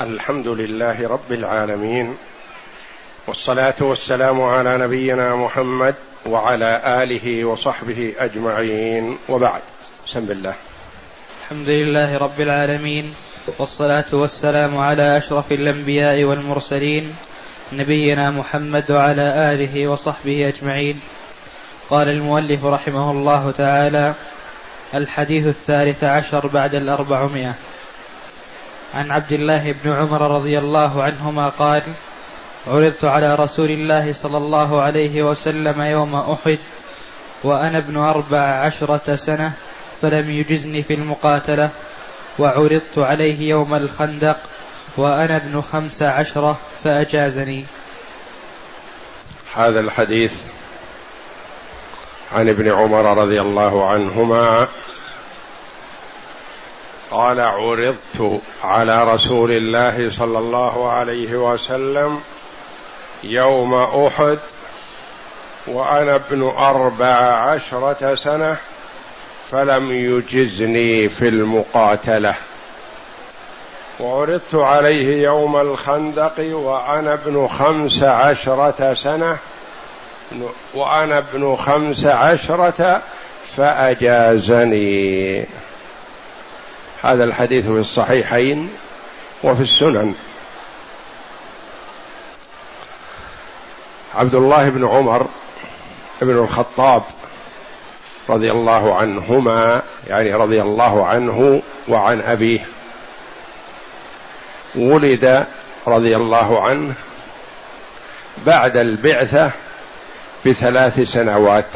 الحمد لله رب العالمين والصلاة والسلام على نبينا محمد وعلى آله وصحبه أجمعين وبعد. بسم الله. الحمد لله رب العالمين والصلاة والسلام على أشرف الأنبياء والمرسلين نبينا محمد وعلى آله وصحبه أجمعين. قال المؤلف رحمه الله تعالى الحديث الثالث عشر بعد الأربعمائة. عن عبد الله بن عمر رضي الله عنهما قال عرضت على رسول الله صلى الله عليه وسلم يوم أحد وأنا ابن أربع عشرة سنة فلم يجزني في المقاتلة وعرضت عليه يوم الخندق وأنا ابن خمس عشرة فأجازني. هذا الحديث عن ابن عمر رضي الله عنهما قال عرضت على رسول الله صلى الله عليه وسلم يوم أحد وأنا ابن أربع عشرة سنة فلم يجزني في المقاتلة. وعرضت عليه يوم الخندق وأنا ابن خمس عشرة سنة وأنا ابن خمس عشرة فأجازني. هذا الحديث في الصحيحين وفي السنن. عبد الله بن عمر بن الخطاب رضي الله عنهما يعني رضي الله عنه وعن أبيه ولد رضي الله عنه بعد البعثة بثلاث سنوات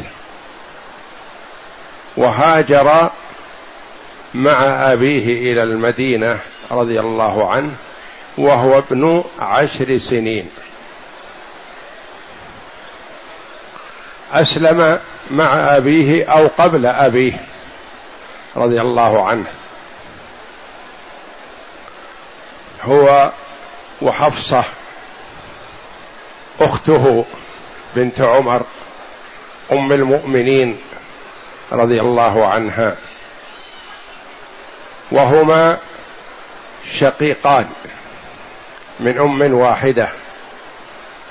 وهاجر مع أبيه إلى المدينة رضي الله عنه وهو ابن عشر سنين. أسلم مع أبيه أو قبل أبيه رضي الله عنه. هو وحفصة أخته بنت عمر أم المؤمنين رضي الله عنها. وهما شقيقان من أم واحدة.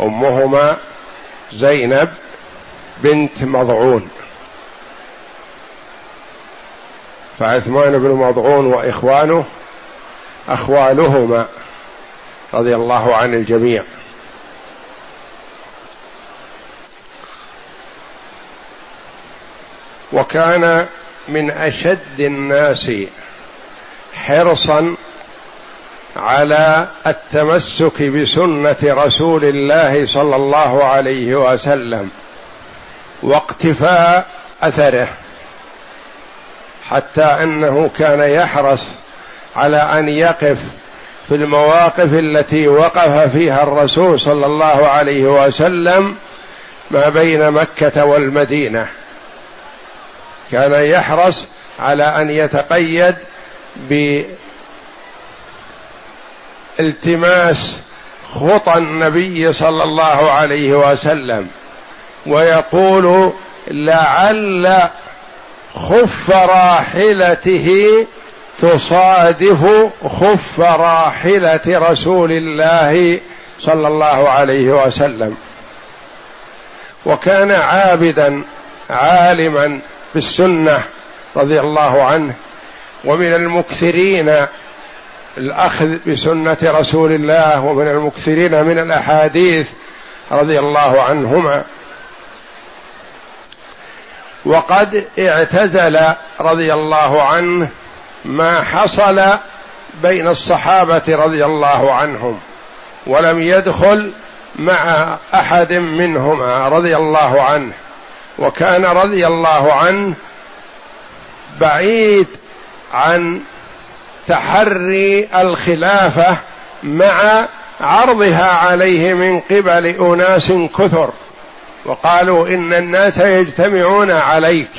أمهما زينب بنت مضعون. فعثمان بن مضعون وإخوانه أخوالهما رضي الله عن الجميع. وكان من أشد الناس حرصا على التمسك بسنة رسول الله صلى الله عليه وسلم واقتفاء أثره حتى أنه كان يحرص على أن يقف في المواقف التي وقف فيها الرسول صلى الله عليه وسلم ما بين مكة والمدينة. كان يحرص على أن يتقيد بالتماس خطى النبي صلى الله عليه وسلم ويقول لعل خف راحلته تصادف خف راحلة رسول الله صلى الله عليه وسلم. وكان عابدا عالما بالسنة رضي الله عنه ومن المكثرين الأخذ بسنة رسول الله ومن المكثرين من الأحاديث رضي الله عنهما. وقد اعتزل رضي الله عنه ما حصل بين الصحابة رضي الله عنهم ولم يدخل مع أحد منهما رضي الله عنه. وكان رضي الله عنه بعيد عن تحري الخلافة مع عرضها عليه من قبل أناس كثر وقالوا إن الناس يجتمعون عليك.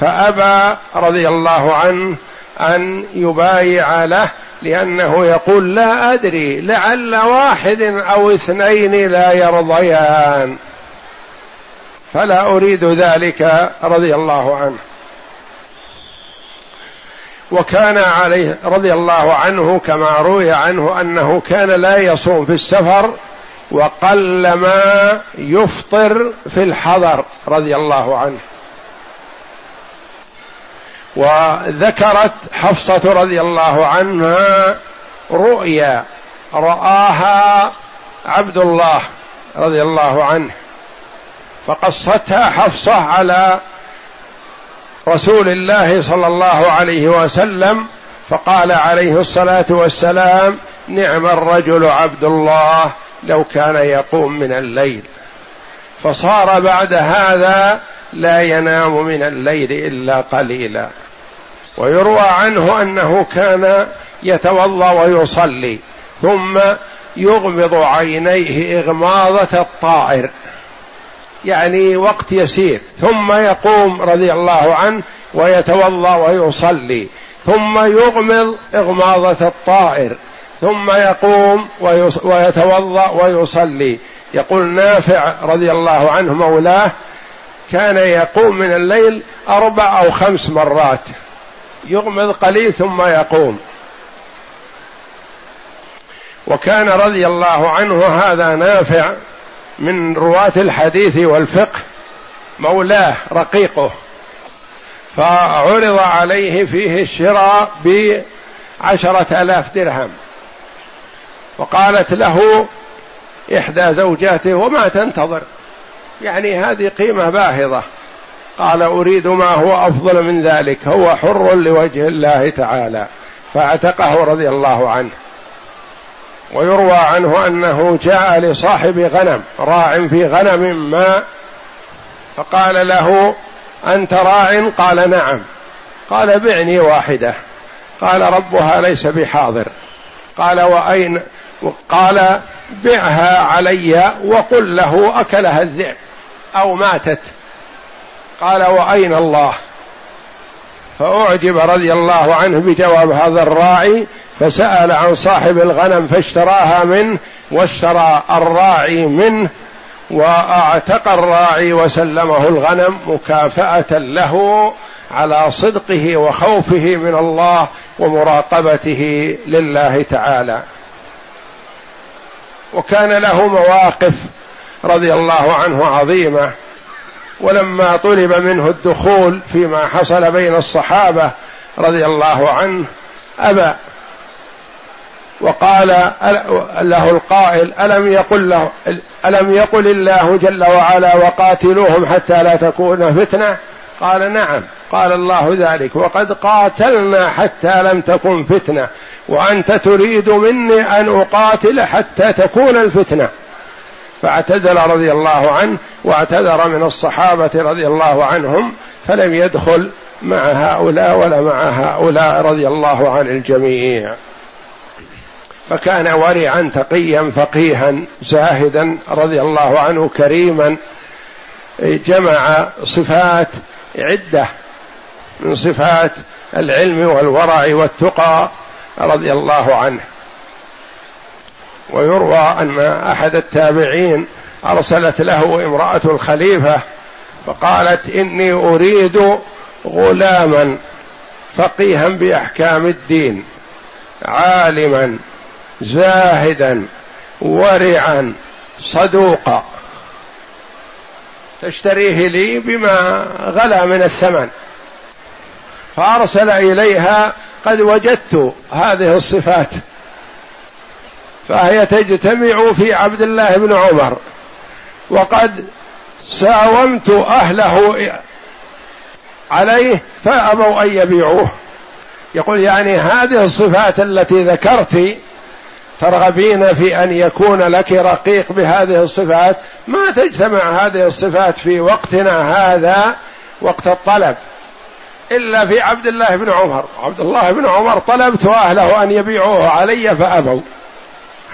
فأبى رضي الله عنه أن يبايع له لأنه يقول لا أدري لعل واحد أو اثنين لا يرضيان. فلا أريد ذلك رضي الله عنه. وكان عليه رضي الله عنه كما روي عنه أنه كان لا يصوم في السفر وقلما يفطر في الحضر رضي الله عنه. وذكرت حفصة رضي الله عنها رؤيا رآها عبد الله رضي الله عنه فقصتها حفصة على رسول الله صلى الله عليه وسلم فقال عليه الصلاة والسلام نعم الرجل عبد الله لو كان يقوم من الليل. فصار بعد هذا لا ينام من الليل إلا قليلا. ويروى عنه أنه كان يتوضأ ويصلي ثم يغمض عينيه إغماضة الطائر. يعني وقت يسير. ثم يقوم رضي الله عنه ويتوضأ ويصلي. ثم يغمض إغماضة الطائر. ثم يقوم ويتوضأ ويصلي. يقول نافع رضي الله عنه مولاه كان يقوم من الليل أربع أو خمس مرات. يغمض قليل ثم يقوم. وكان رضي الله عنه هذا نافع من رواة الحديث والفقه مولاه رقيقه فعرض عليه فيه الشراء بعشرة آلاف درهم. وقالت له إحدى زوجاته وما تنتظر؟ يعني هذه قيمة باهظة. قال أريد ما هو أفضل من ذلك هو حر لوجه الله تعالى. فاعتقه رضي الله عنه. ويروى عنه أنه جاء لصاحب غنم راع في غنم ما فقال له أنت راع؟ قال نعم. قال بعني واحدة. قال ربها ليس بحاضر. قال وأين؟ قال بعها علي وقل له أكلها الذئب أو ماتت. قال وأين الله؟ فأعجب رضي الله عنه بجواب هذا الراعي فسأل عن صاحب الغنم فاشتراها منه واشترى الراعي منه وأعتق الراعي وسلمه الغنم مكافأة له على صدقه وخوفه من الله ومراقبته لله تعالى. وكان له مواقف رضي الله عنه عظيمة. ولما طلب منه الدخول فيما حصل بين الصحابة رضي الله عنه أبى وقال له القائل ألم يقل له ألم يقل الله جل وعلا وقاتلوهم حتى لا تكون فتنة؟ قال نعم قال الله ذلك. وقد قاتلنا حتى لم تكن فتنة. وأنت تريد مني أن أقاتل حتى تكون الفتنة. فاعتزل رضي الله عنه واعتذر من الصحابة رضي الله عنهم فلم يدخل مع هؤلاء ولا مع هؤلاء رضي الله عن الجميع. فكان ورعا تقيا فقيها زاهدا رضي الله عنه كريما جمع صفات عدة من صفات العلم والورع والتقى رضي الله عنه. ويروى أن أحد التابعين أرسلت له امرأة الخليفة فقالت إني أريد غلاما فقيها بأحكام الدين عالما زاهدا ورعا صدوقا. تشتريه لي بما غلا من الثمن. فأرسل إليها قد وجدت هذه الصفات. فهي تجتمع في عبد الله بن عمر. وقد ساومت أهله عليه فأبوا أن يبيعوه. يقول يعني هذه الصفات التي ذكرت ترغبين في أن يكون لك رقيق بهذه الصفات؟ ما تجتمع هذه الصفات في وقتنا هذا وقت الطلب. إلا في عبد الله بن عمر. عبد الله بن عمر طلبت أهله أن يبيعوه علي فأبوا.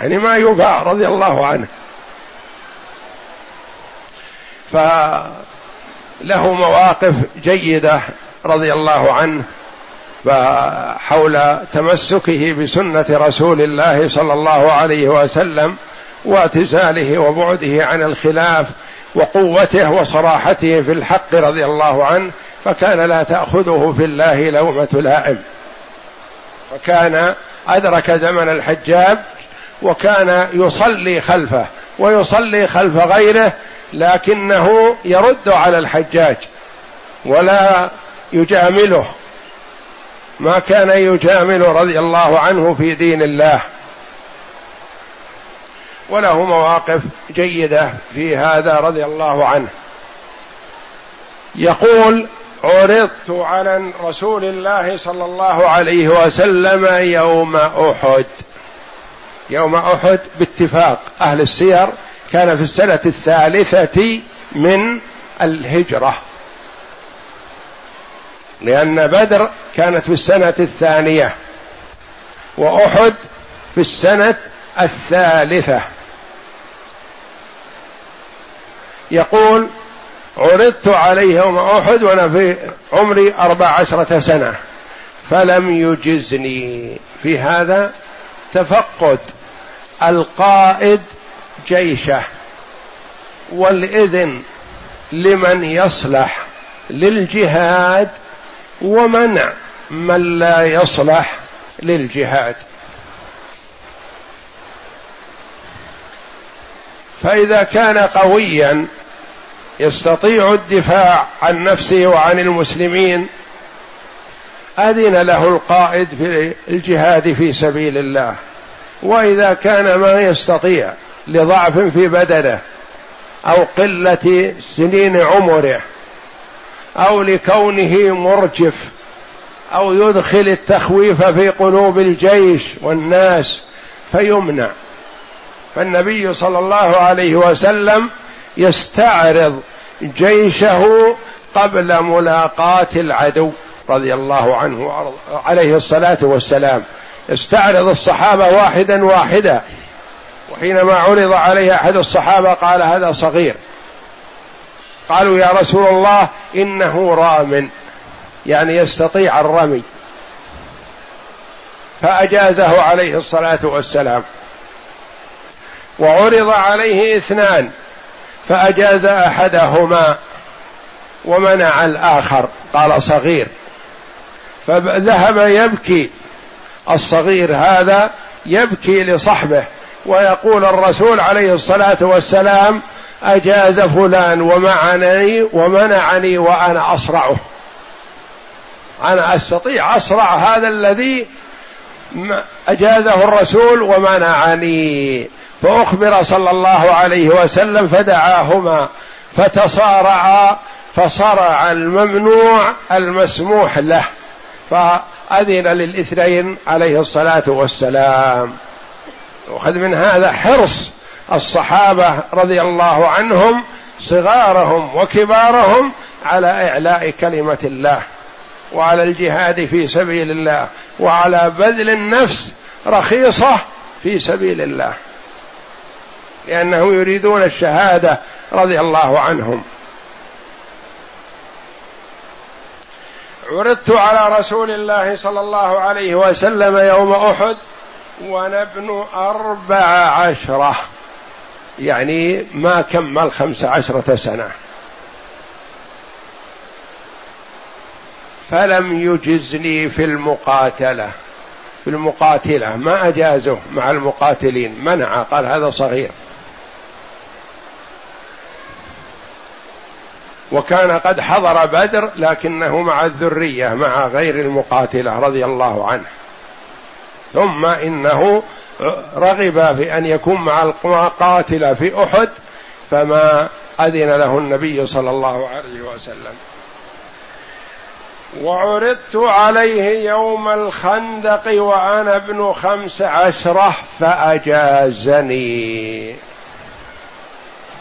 يعني ما يباع رضي الله عنه. فله مواقف جيدة رضي الله عنه. فحول تمسكه بسنة رسول الله صلى الله عليه وسلم واعتزاله وبعده عن الخلاف وقوته وصراحته في الحق رضي الله عنه فكان لا تأخذه في الله لومة لائم. فكان أدرك زمن الحجاج وكان يصلي خلفه ويصلي خلف غيره لكنه يرد على الحجاج ولا يجامله. ما كان يجامل رضي الله عنه في دين الله. وله مواقف جيدة في هذا رضي الله عنه. يقول عرضت على رسول الله صلى الله عليه وسلم يوم أحد. يوم أحد باتفاق أهل السير كان في السنة الثالثة من الهجرة. لأن بدر كانت في السنة الثانية وأحد في السنة الثالثة. يقول عرضت عليه يوم أحد وأنا في عمري أربع عشرة سنة فلم يجزني. في هذا تفقد القائد جيشه والإذن لمن يصلح للجهاد ومنع من لا يصلح للجهاد. فإذا كان قويا يستطيع الدفاع عن نفسه وعن المسلمين أذن له القائد في الجهاد في سبيل الله. وإذا كان ما يستطيع لضعف في بدنه أو قلة سنين عمره أو لكونه مرجف أو يدخل التخويف في قلوب الجيش والناس فيمنع. فالنبي صلى الله عليه وسلم يستعرض جيشه قبل ملاقاة العدو رضي الله عنه عليه الصلاة والسلام. يستعرض الصحابة واحدا واحدا. وحينما عرض عليه أحد الصحابة قال هذا صغير. قالوا يا رسول الله إنه رام يعني يستطيع الرمي. فأجازه عليه الصلاة والسلام. وعرض عليه اثنان فأجاز أحدهما ومنع الآخر قال صغير. فذهب يبكي الصغير هذا يبكي لصحبه ويقول الرسول عليه الصلاة والسلام أجاز فلان ومعني ومنعني وأنا أصرعه. أنا أستطيع أصرع هذا الذي أجازه الرسول ومنعني. فأخبر صلى الله عليه وسلم فدعاهما فتصارعا فصرع الممنوع المسموح له. فأذن للاثنين عليه الصلاة والسلام. وخذ من هذا حرص الصحابة رضي الله عنهم صغارهم وكبارهم على إعلاء كلمة الله وعلى الجهاد في سبيل الله وعلى بذل النفس رخيصة في سبيل الله. لأنهم يريدون الشهادة رضي الله عنهم. عرضت على رسول الله صلى الله عليه وسلم يوم أحد وأنا ابن أربع عشرة. يعني ما كمل خمس عشرة سنة. فلم يجزني في المقاتلة. في المقاتلة. ما أجازه مع المقاتلين. منع. قال هذا صغير. وكان قد حضر بدر لكنه مع الذرية مع غير المقاتلة رضي الله عنه. ثم إنه رغب في أن يكون مع القاتله في أحد فما أذن له النبي صلى الله عليه وسلم. وعرضت عليه يوم الخندق وأنا ابن خمس عشرة فأجازني.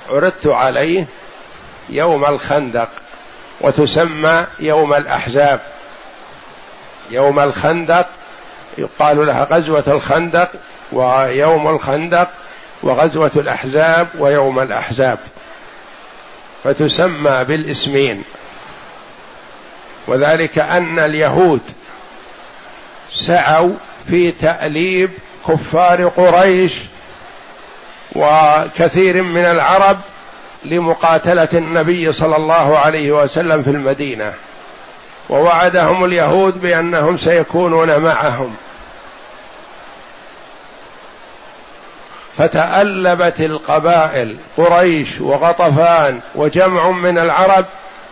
عرضت عليه يوم الخندق وتسمى يوم الأحزاب. يوم الخندق يقال لها غزوة الخندق ويوم الخندق وغزوة الأحزاب ويوم الأحزاب. فتسمى بالإسمين. وذلك أن اليهود سعوا في تأليب كفار قريش وكثير من العرب لمقاتلة النبي صلى الله عليه وسلم في المدينة. ووعدهم اليهود بأنهم سيكونون معهم. فتألبت القبائل قريش وغطفان وجمع من العرب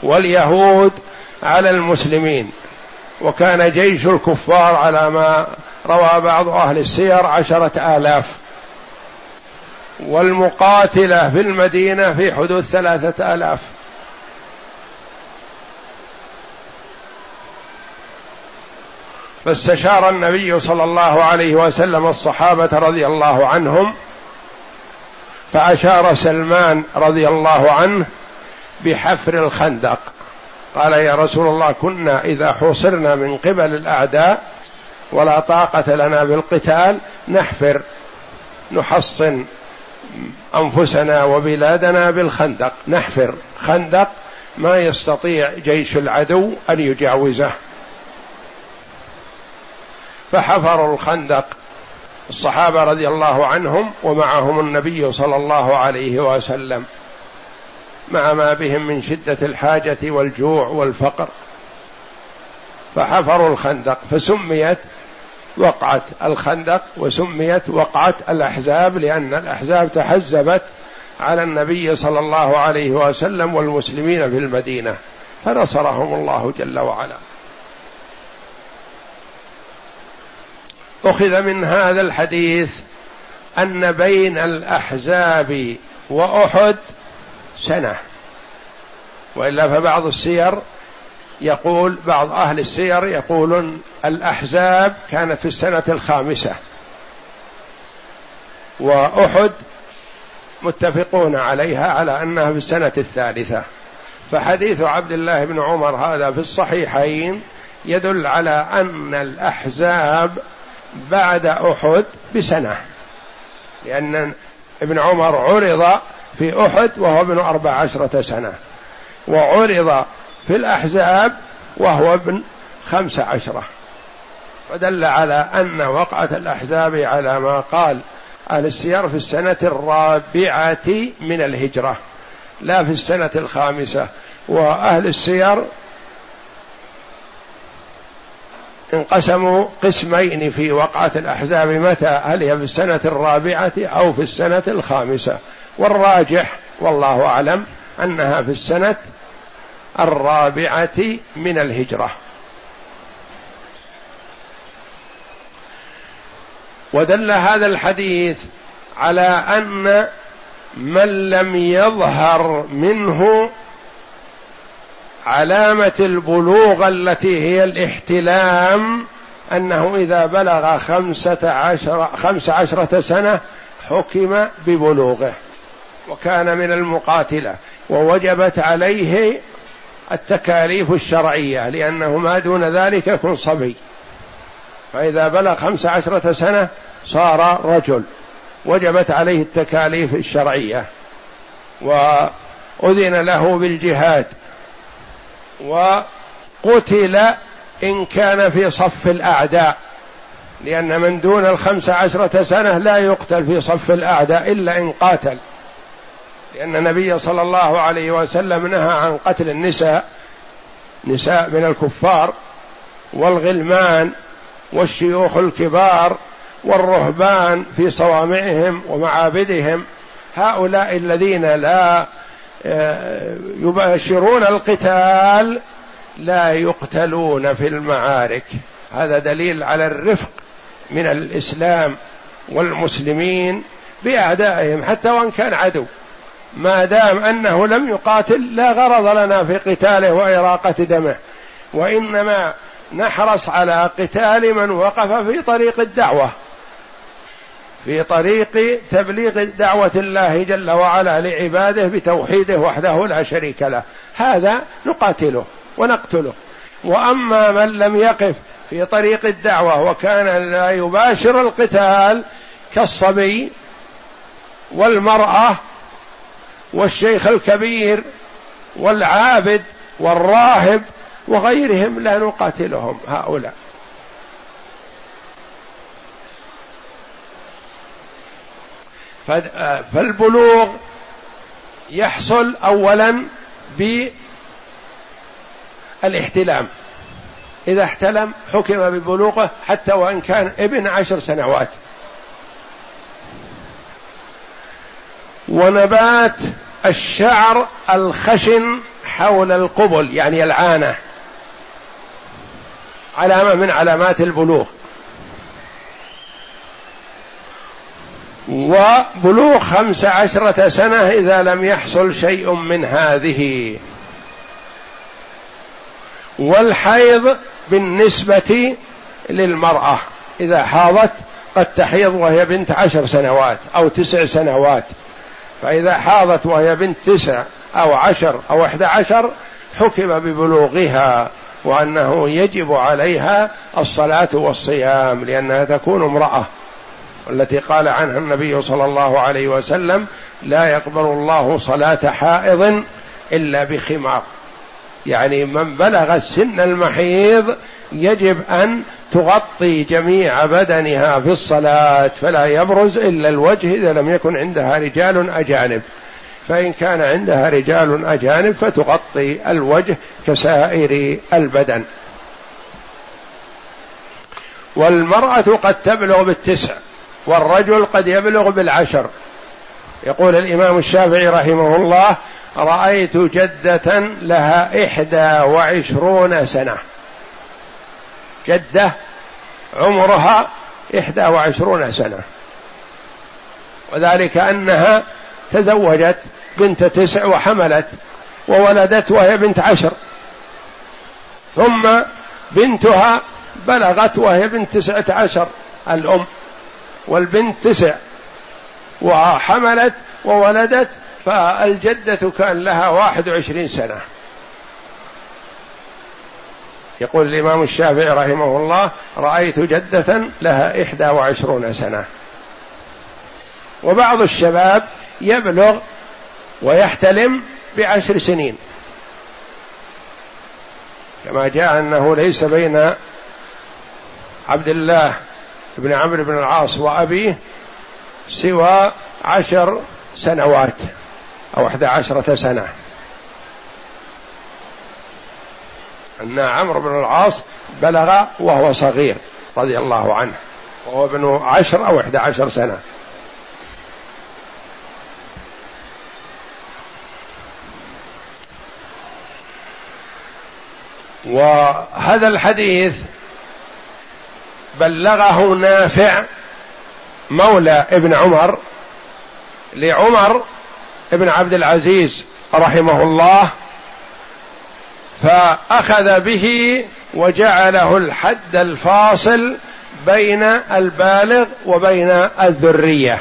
واليهود على المسلمين. وكان جيش الكفار على ما روى بعض أهل السير عشرة آلاف. والمقاتلة في المدينة في حدود ثلاثة آلاف. فاستشار النبي صلى الله عليه وسلم الصحابة رضي الله عنهم فأشار سلمان رضي الله عنه بحفر الخندق. قال يا رسول الله كنا إذا حوصرنا من قبل الأعداء ولا طاقة لنا بالقتال نحفر نحصن أنفسنا وبلادنا بالخندق. نحفر خندق ما يستطيع جيش العدو أن يجاوزه. فحفروا الخندق. الصحابة رضي الله عنهم ومعهم النبي صلى الله عليه وسلم مع ما بهم من شدة الحاجة والجوع والفقر. فحفروا الخندق فسميت وقعة الخندق وسميت وقعة الأحزاب لأن الأحزاب تحزبت على النبي صلى الله عليه وسلم والمسلمين في المدينة فنصرهم الله جل وعلا. أخذ من هذا الحديث أن بين الأحزاب وأحد سنة. وإلا فبعض السير يقول بعض أهل السير يقولون الأحزاب كانت في السنة الخامسة. وأحد متفقون عليها على أنها في السنة الثالثة. فحديث عبد الله بن عمر هذا في الصحيحين يدل على أن الأحزاب بعد أحد بسنة لأن ابن عمر عرض في أحد وهو ابن أربع عشرة سنة وعرض في الأحزاب وهو ابن خمس عشرة. فدل على أن وقعة الأحزاب على ما قال أهل السير في السنة الرابعة من الهجرة لا في السنة الخامسة. وأهل السير انقسموا قسمين في وقعة الأحزاب متى؟ هل هي في السنة الرابعة أو في السنة الخامسة؟ والراجح والله أعلم أنها في السنة الرابعة من الهجرة. ودل هذا الحديث على أن من لم يظهر منه علامة البلوغ التي هي الاحتلام أنه إذا بلغ خمسة عشر خمس عشرة سنة حكم ببلوغه وكان من المقاتلة ووجبت عليه التكاليف الشرعية لأنه ما دون ذلك يكون صبي. فإذا بلغ خمس عشرة سنة صار رجل. وجبت عليه التكاليف الشرعية. وأذن له بالجهاد. وقتل إن كان في صف الأعداء لأن من دون الخمس عشرة سنة لا يقتل في صف الأعداء إلا إن قاتل. لأن النبي صلى الله عليه وسلم نهى عن قتل النساء نساء من الكفار والغلمان والشيوخ الكبار والرهبان في صوامعهم ومعابدهم. هؤلاء الذين لا يباشرون القتال لا يقتلون في المعارك. هذا دليل على الرفق من الإسلام والمسلمين بأعدائهم حتى وإن كان عدو. ما دام أنه لم يقاتل لا غرض لنا في قتاله وإراقة دمه. وإنما نحرص على قتال من وقف في طريق الدعوة. في طريق تبليغ دعوة الله جل وعلا لعباده بتوحيده وحده لا شريك له. هذا نقاتله ونقتله. وأما من لم يقف في طريق الدعوة وكان لا يباشر القتال كالصبي والمرأة والشيخ الكبير والعابد والراهب وغيرهم لا نقاتلهم هؤلاء. فالبلوغ يحصل اولا بالاحتلام. إذا احتلم حكم ببلوغه حتى وإن كان ابن عشر سنوات. ونبات الشعر الخشن حول القبل يعني العانة. علامة من علامات البلوغ. وبلوغ خمس عشرة سنة إذا لم يحصل شيء من هذه. والحيض بالنسبة للمرأة إذا حاضت قد تحيض وهي بنت عشر سنوات أو تسع سنوات. فإذا حاضت وهي بنت تسع أو عشر أو أحد عشر حكم ببلوغها وأنه يجب عليها الصلاة والصيام لأنها تكون امرأة. التي قال عنها النبي صلى الله عليه وسلم لا يقبل الله صلاة حائض إلا بخمار. يعني من بلغ سن المحيض يجب أن تغطي جميع بدنها في الصلاة فلا يبرز إلا الوجه إذا لم يكن عندها رجال أجانب. فإن كان عندها رجال أجانب فتغطي الوجه كسائر البدن. والمرأة قد تبلغ بالتسع. والرجل قد يبلغ بالعشر. يقول الإمام الشافعي رحمه الله رأيت جدة لها إحدى وعشرون سنة. جدة عمرها إحدى وعشرون سنة. وذلك أنها تزوجت بنت تسع وحملت وولدت وهي بنت عشر. ثم بنتها بلغت وهي بنت تسعة عشر الأم. والبنت تسع وحملت وولدت فالجدة كان لها واحد وعشرين سنة. يقول الإمام الشافعي رحمه الله رأيت جدة لها إحدى وعشرون سنة. وبعض الشباب يبلغ ويحتلم بعشر سنين. كما جاء أنه ليس بين عبد الله بن عمرو بن العاص وأبيه سوى عشر سنوات أو أحد عشرة سنة. أن عمرو بن العاص بلغ وهو صغير رضي الله عنه وهو ابن عشر أو إحدى عشر سنة. وهذا الحديث بلغه نافع مولى ابن عمر لعمر ابن عبد العزيز رحمه الله فأخذ به وجعله الحد الفاصل بين البالغ وبين الذرية.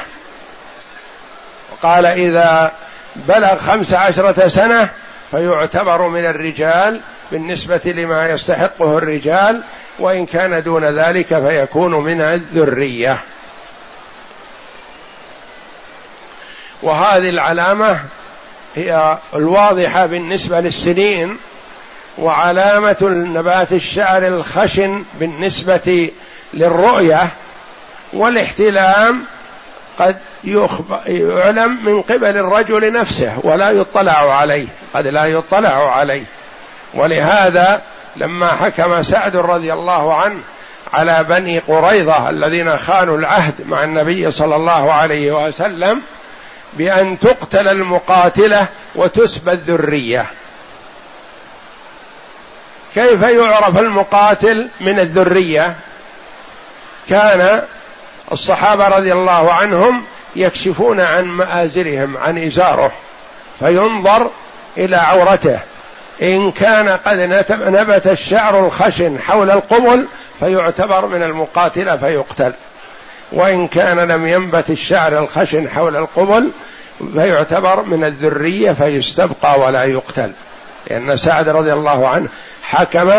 قال إذا بلغ خمس عشرة سنة فيعتبر من الرجال بالنسبة لما يستحقه الرجال وإن كان دون ذلك فيكون من الذرية. وهذه العلامة هي الواضحة بالنسبة للسنين وعلامة نبات الشعر الخشن بالنسبة للرؤية والاحتلام قد يعلم من قبل الرجل نفسه ولا يطلع عليه قد لا يطلع عليه. ولهذا لما حكم سعد رضي الله عنه على بني قريظة الذين خانوا العهد مع النبي صلى الله عليه وسلم بأن تقتل المقاتلة وتسبى الذرية. كيف يعرف المقاتل من الذرية؟ كان الصحابة رضي الله عنهم يكشفون عن مآزرهم عن إزاره فينظر إلى عورته. إن كان قد نبت الشعر الخشن حول القبل فيعتبر من المقاتلة فيقتل. وإن كان لم ينبت الشعر الخشن حول القبل فيعتبر من الذرية فيستبقى ولا يقتل. لأن سعد رضي الله عنه حكم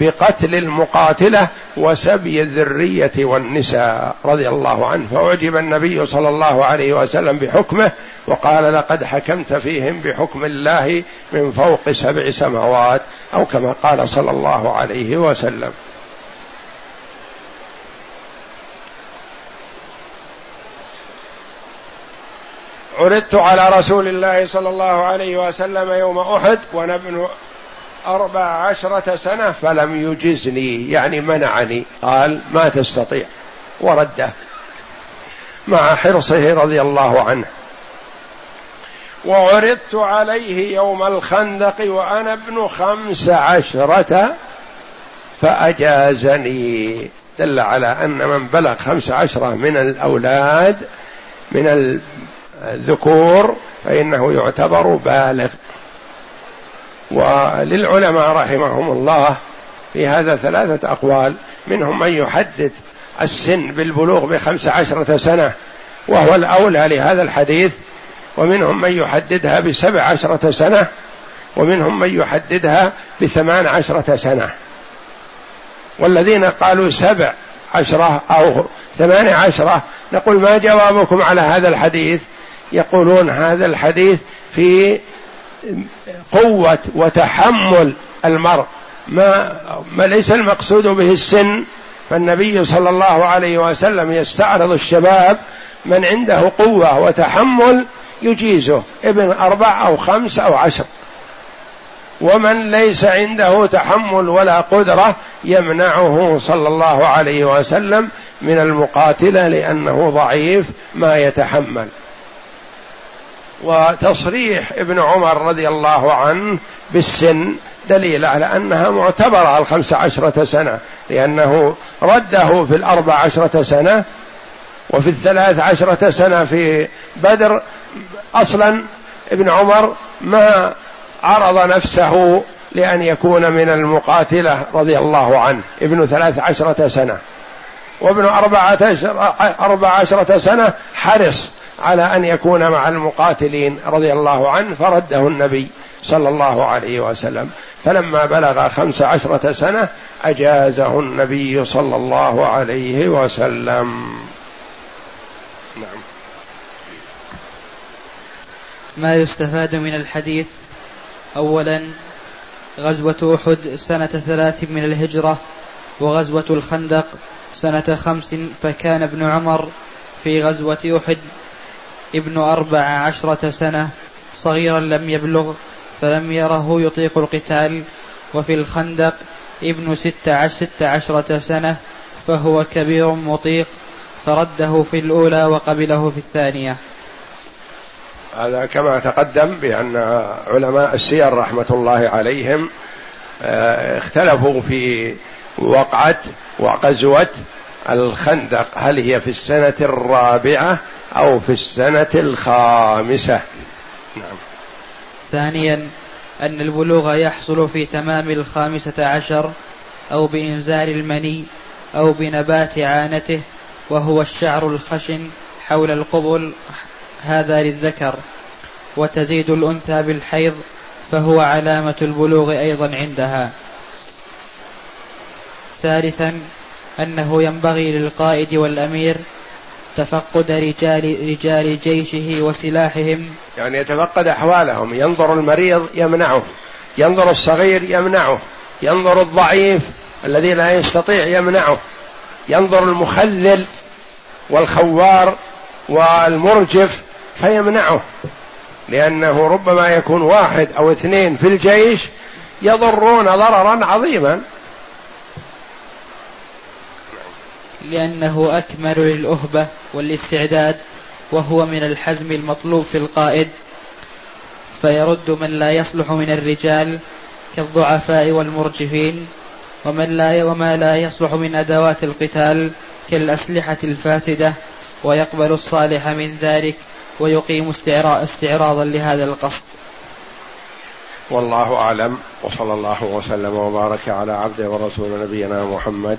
بقتل المقاتلة وسبي الذرية والنساء رضي الله عنه. فأعجب النبي صلى الله عليه وسلم بحكمه وقال لقد حكمت فيهم بحكم الله من فوق سبع سماوات أو كما قال صلى الله عليه وسلم. عرضت على رسول الله صلى الله عليه وسلم يوم أحد وأنا ابن أربع عشرة سنة فلم يجزني يعني منعني. قال ما تستطيع. ورده. مع حرصه رضي الله عنه. وعرضت عليه يوم الخندق وأنا ابن خمس عشرة فأجازني. دل على أن من بلغ خمس عشرة من الأولاد من الذكور فإنه يعتبر بالغ. وللعلماء رحمهم الله في هذا ثلاثة أقوال. منهم من يحدد السن بالبلوغ بخمس عشرة سنة وهو الأولى لهذا الحديث. ومنهم من يحددها بسبع عشرة سنة ومنهم من يحددها بثمان عشرة سنة. والذين قالوا سبع عشرة أو ثمان عشرة نقول ما جوابكم على هذا الحديث؟ يقولون هذا الحديث في قوة وتحمل المرء. ما, ما ليس المقصود به السن. فالنبي صلى الله عليه وسلم يستعرض الشباب من عنده قوة وتحمل يجيزه. ابن أربع أو خمس أو عشر. ومن ليس عنده تحمل ولا قدرة يمنعه صلى الله عليه وسلم من المقاتلة لأنه ضعيف ما يتحمل. وتصريح ابن عمر رضي الله عنه بالسن دليل على أنها معتبرة الخمس عشرة سنة لأنه رده في الأربع عشرة سنة وفي الثلاث عشرة سنة في بدر. أصلا ابن عمر ما عرض نفسه لأن يكون من المقاتلة رضي الله عنه ابن ثلاث عشرة سنة. وابن أربعة عشر أربع عشرة سنة حرص على أن يكون مع المقاتلين رضي الله عنه فرده النبي صلى الله عليه وسلم. فلما بلغ خمس عشرة سنة أجازه النبي صلى الله عليه وسلم. نعم. ما يستفاد من الحديث؟ أولا غزوة أحد سنة ثلاث من الهجرة وغزوة الخندق سنة خمس فكان ابن عمر في غزوة أحد ابن أربع عشرة سنة صغيرا لم يبلغ فلم يره يطيق القتال. وفي الخندق ابن ست, عش ست عشرة سنة فهو كبير مطيق فرده في الأولى وقبله في الثانية. هذا كما تقدم بأن علماء السير رحمة الله عليهم آه، اختلفوا في وقعة وغزوة الخندق. هل هي في السنة الرابعة أو في السنة الخامسة. نعم. ثانيا أن البلوغ يحصل في تمام الخامسة عشر أو بإنزال المني أو بنبات عانته وهو الشعر الخشن حول القبل هذا للذكر. وتزيد الأنثى بالحيض فهو علامة البلوغ أيضا عندها. ثالثا أنه ينبغي للقائد والأمير تفقد رجال رجال جيشه وسلاحهم. يعني يتفقد أحوالهم. ينظر المريض يمنعه. ينظر الصغير يمنعه. ينظر الضعيف الذي لا يستطيع يمنعه. ينظر المخذل والخوار والمرجف فيمنعه. لأنه ربما يكون واحد أو اثنين في الجيش يضرون ضررا عظيما. لأنه أكمل للأهبة والاستعداد وهو من الحزم المطلوب في القائد فيرد من لا يصلح من الرجال كالضعفاء والمرجفين ومن لا وما لا يصلح من أدوات القتال كالأسلحة الفاسدة ويقبل الصالح من ذلك ويقيم استعراضا لهذا القصد. والله أعلم وصلى الله وسلم وبارك على عبده ورسول نبينا محمد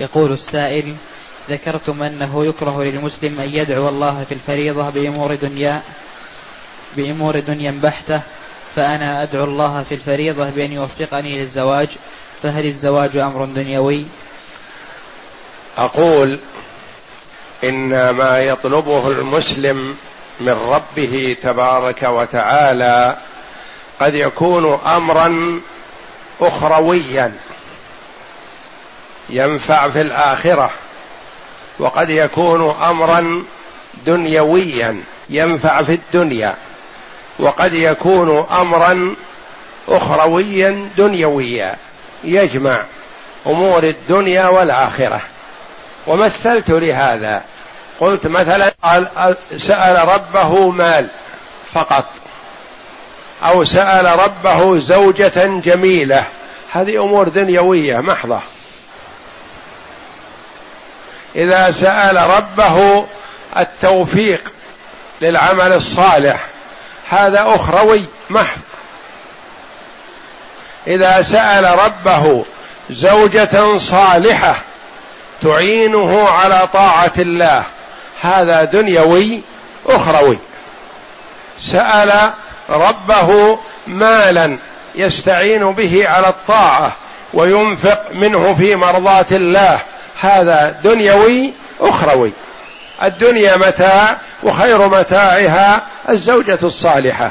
يقول السائل ذكرتم أنه يكره للمسلم أن يدعو الله في الفريضة بأمور دنيا بأمور دنيا بحتة فأنا أدعو الله في الفريضة بأن يوفقني للزواج فهل الزواج أمر دنيوي؟ أقول إن ما يطلبه المسلم من ربه تبارك وتعالى قد يكون امرا اخرويا. ينفع في الآخرة وقد يكون امرا دنيويا ينفع في الدنيا وقد يكون امرا اخرويا دنيويا يجمع أمور الدنيا والآخرة. ومثلت لهذا قلت مثلا سأل ربه مال فقط أو سأل ربه زوجة جميلة هذه أمور دنيوية محضة. إذا سأل ربه التوفيق للعمل الصالح هذا أخروي محض. إذا سأل ربه زوجة صالحة تعينه على طاعة الله هذا دنيوي أخروي. سأل ربه مالا يستعين به على الطاعة وينفق منه في مرضاة الله هذا دنيوي أخروي. الدنيا متاع وخير متاعها الزوجة الصالحة.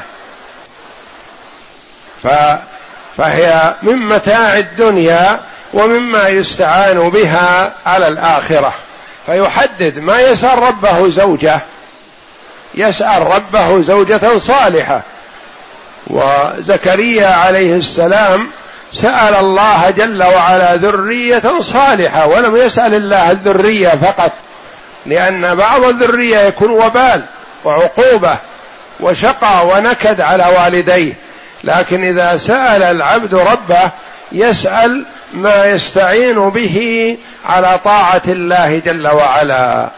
ف فهي من متاع الدنيا ومما يستعان بها على الآخرة. فيحدد ما يسأل ربه زوجة. يسأل ربه زوجة صالحة. وزكريا عليه السلام سأل الله جل وعلا ذرية صالحة ولم يسأل الله الذرية فقط لأن بعض الذرية يكون وبال وعقوبة وشقى ونكد على والديه. لكن إذا سأل العبد ربه يسأل ما يستعين به على طاعة الله جل وعلا.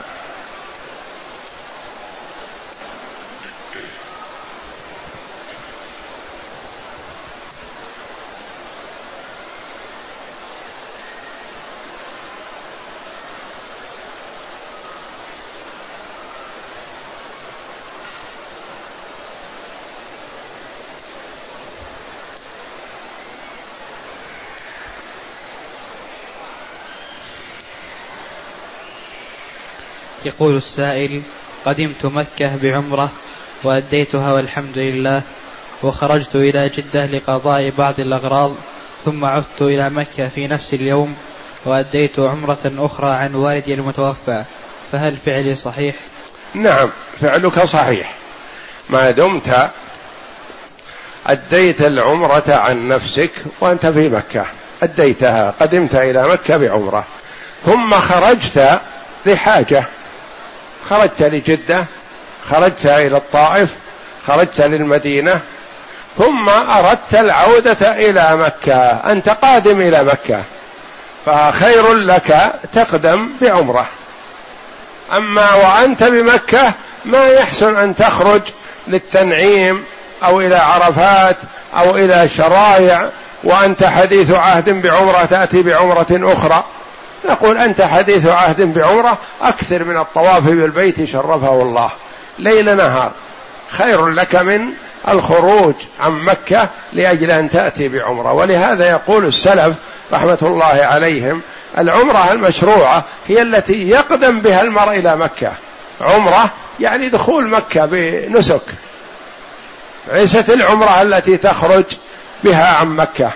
يقول السائل قدمت مكة بعمرة وأديتها والحمد لله وخرجت إلى جدة لقضاء بعض الأغراض ثم عدت إلى مكة في نفس اليوم وأديت عمرة أخرى عن والدي المتوفى. فهل فعلي صحيح؟ نعم فعلك صحيح. ما دمت أديت العمرة عن نفسك وأنت في مكة. أديتها قدمت إلى مكة بعمرة ثم خرجت لحاجة. خرجت لجدة خرجت إلى الطائف خرجت للمدينة ثم أردت العودة إلى مكة. أنت قادم إلى مكة فخير لك تقدم بعمرة. أما وأنت بمكة ما يحسن أن تخرج للتنعيم أو إلى عرفات أو إلى شرايع وأنت حديث عهد بعمرة تأتي بعمرة أخرى. نقول أنت حديث عهد بعمرة أكثر من الطواف بالبيت شرفه الله. ليل نهار. خير لك من الخروج عن مكة لأجل أن تأتي بعمرة. ولهذا يقول السلف رحمة الله عليهم العمرة المشروعة هي التي يقدم بها المرء إلى مكة. عمرة يعني دخول مكة بنسك. ليست العمرة التي تخرج بها عن مكة.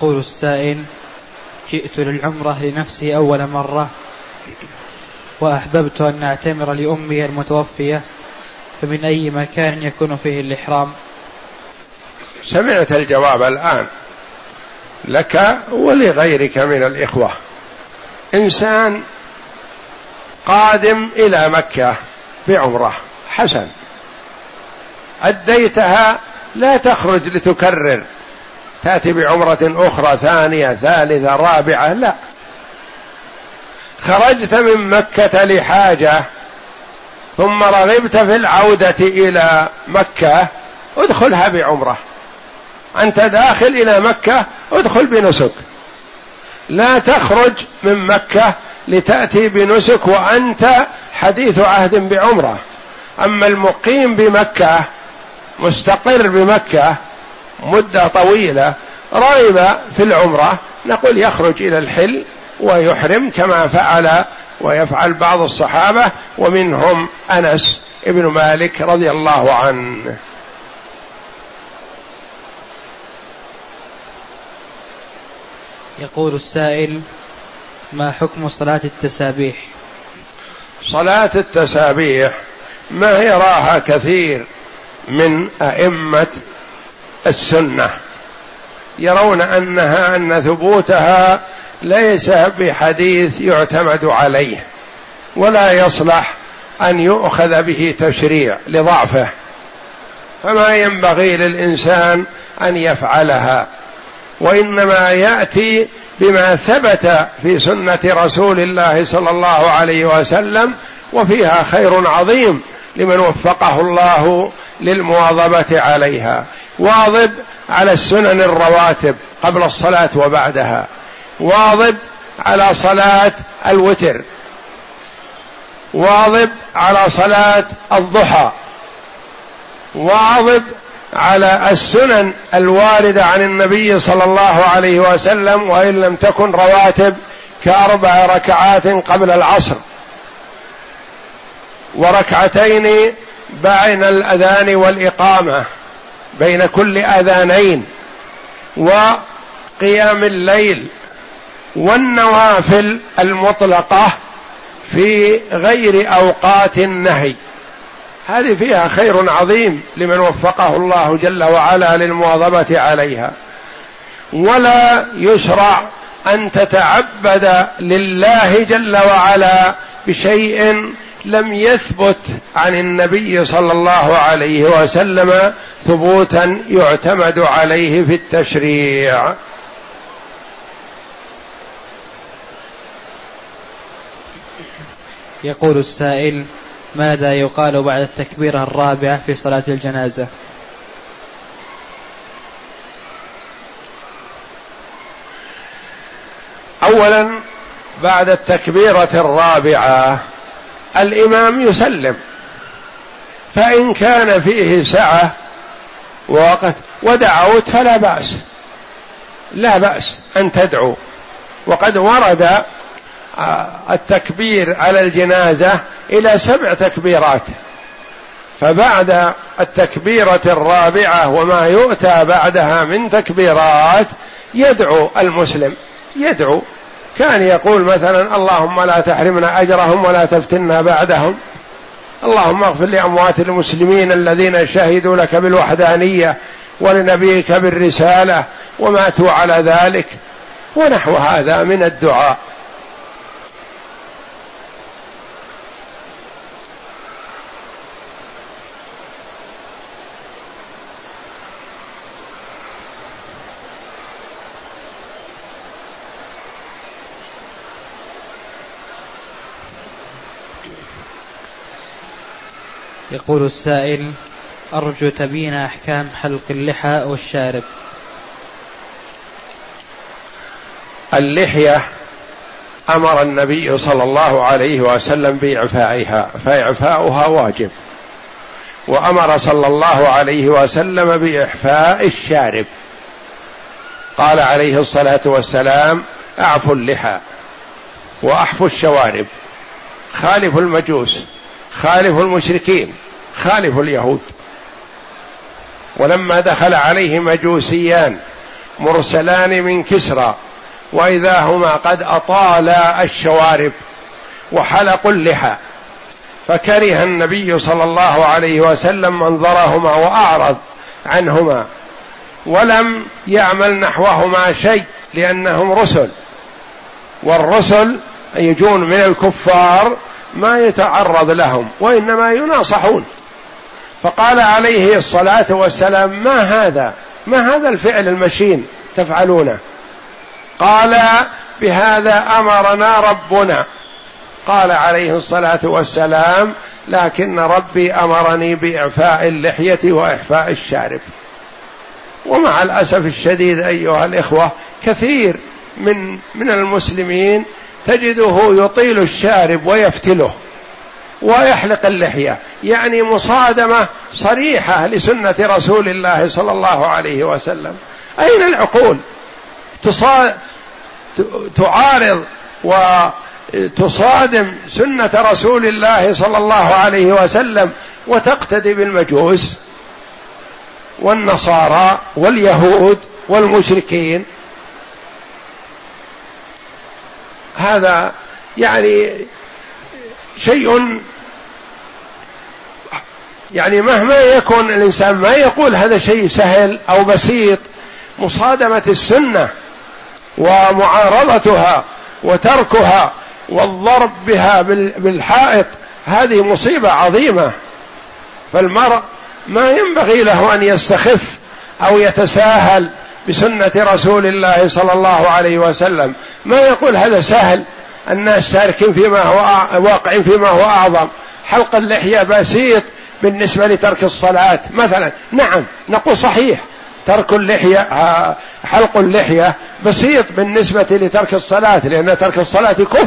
يقول السائل جئت للعمرة لنفسي أول مرة وأحببت أن أعتمر لأمي المتوفية فمن أي مكان يكون فيه الإحرام؟ سمعت الجواب الآن. لك ولغيرك من الإخوة. إنسان قادم إلى مكة بعمرة حسن. أديتها لا تخرج لتكرر. تأتي بعمرة أخرى ثانية ثالثة رابعة لا. خرجت من مكة لحاجة ثم رغبت في العودة إلى مكة ادخلها بعمرة. أنت داخل إلى مكة ادخل بنسك. لا تخرج من مكة لتأتي بنسك وأنت حديث عهد بعمرة. أما المقيم بمكة مستقر بمكة مدة طويلة رغب في العمرة. نقول يخرج إلى الحل ويحرم كما فعل ويفعل بعض الصحابة ومنهم أنس ابن مالك رضي الله عنه. يقول السائل ما حكم صلاة التسابيح؟ صلاة التسابيح ما يراها كثير من أئمة السنة يرون أنها أن ثبوتها ليس بحديث يعتمد عليه ولا يصلح أن يؤخذ به تشريع لضعفه فما ينبغي للإنسان أن يفعلها وإنما يأتي بما ثبت في سنة رسول الله صلى الله عليه وسلم وفيها خير عظيم لمن وفقه الله للمواظبة عليها. واظب على السنن الرواتب قبل الصلاة وبعدها. واظب على صلاة الوتر. واظب على صلاة الضحى. واظب على السنن الواردة عن النبي صلى الله عليه وسلم وإن لم تكن رواتب كأربع ركعات قبل العصر. وركعتين بين الأذان والإقامة. بين كل آذانين وقيام الليل والنوافل المطلقة في غير أوقات النهي. هذه فيها خير عظيم لمن وفقه الله جل وعلا للمواظبة عليها. ولا يشرع أن تتعبد لله جل وعلا بشيء لم يثبت عن النبي صلى الله عليه وسلم ثبوتا يعتمد عليه في التشريع. يقول السائل ماذا يقال بعد التكبيرة الرابعة في صلاة الجنازة؟ أولا بعد التكبيرة الرابعة الإمام يسلم. فإن كان فيه سعة ووقت ودعوت فلا بأس. لا بأس أن تدعو. وقد ورد التكبير على الجنازة إلى سبع تكبيرات. فبعد التكبيرة الرابعة وما يؤتى بعدها من تكبيرات يدعو المسلم. يدعو كان يقول مثلا اللهم لا تحرمنا أجرهم ولا تفتنا بعدهم. اللهم اغفر لأموات المسلمين الذين شهدوا لك بالوحدانية ولنبيك بالرسالة وماتوا على ذلك ونحو هذا من الدعاء. يقول السائل أرجو تبين أحكام حلق اللحى والشارب. اللحية أمر النبي صلى الله عليه وسلم بإعفائها فإعفاؤها واجب. وأمر صلى الله عليه وسلم بإحفاء الشارب. قال عليه الصلاة والسلام أعفوا اللحى وأحفوا الشوارب. خالفوا المجوس. خالفوا المشركين خالفوا اليهود. ولما دخل عليه مجوسيان مرسلان من كسرى واذا هما قد أطالا الشوارب وحلقوا اللحى. فكره النبي صلى الله عليه وسلم منظرهما وأعرض عنهما. ولم يعمل نحوهما شيء لأنهم رسل. والرسل يجون من الكفار ما يتعرض لهم وإنما يناصحون. فقال عليه الصلاة والسلام ما هذا؟ ما هذا الفعل المشين تفعلونه؟ قال بهذا أمرنا ربنا. قال عليه الصلاة والسلام لكن ربي أمرني بإعفاء اللحية واحفاء الشارب. ومع الأسف الشديد أيها الإخوة كثير من من المسلمين تجده يطيل الشارب ويفتله ويحلق اللحية. يعني مصادمة صريحة لسنة رسول الله صلى الله عليه وسلم. أين العقول؟ تعارض وتصادم سنة رسول الله صلى الله عليه وسلم وتقتدي بالمجوس والنصارى واليهود والمشركين. هذا يعني شيء يعني مهما يكون الإنسان ما يقول هذا شيء سهل أو بسيط مصادمة السنة ومعارضتها وتركها والضرب بها بالحائط هذه مصيبة عظيمة. فالمرء ما ينبغي له أن يستخف أو يتساهل بسنة رسول الله صلى الله عليه وسلم. ما يقول هذا سهل. الناس ساركين فيما هو واقعين فيما هو أعظم. حلق اللحية بسيط بالنسبة لترك الصلاة. مثلا نعم نقول صحيح. ترك اللحية آه، حلق اللحية بسيط بالنسبة لترك الصلاة لأن ترك الصلاة كفر.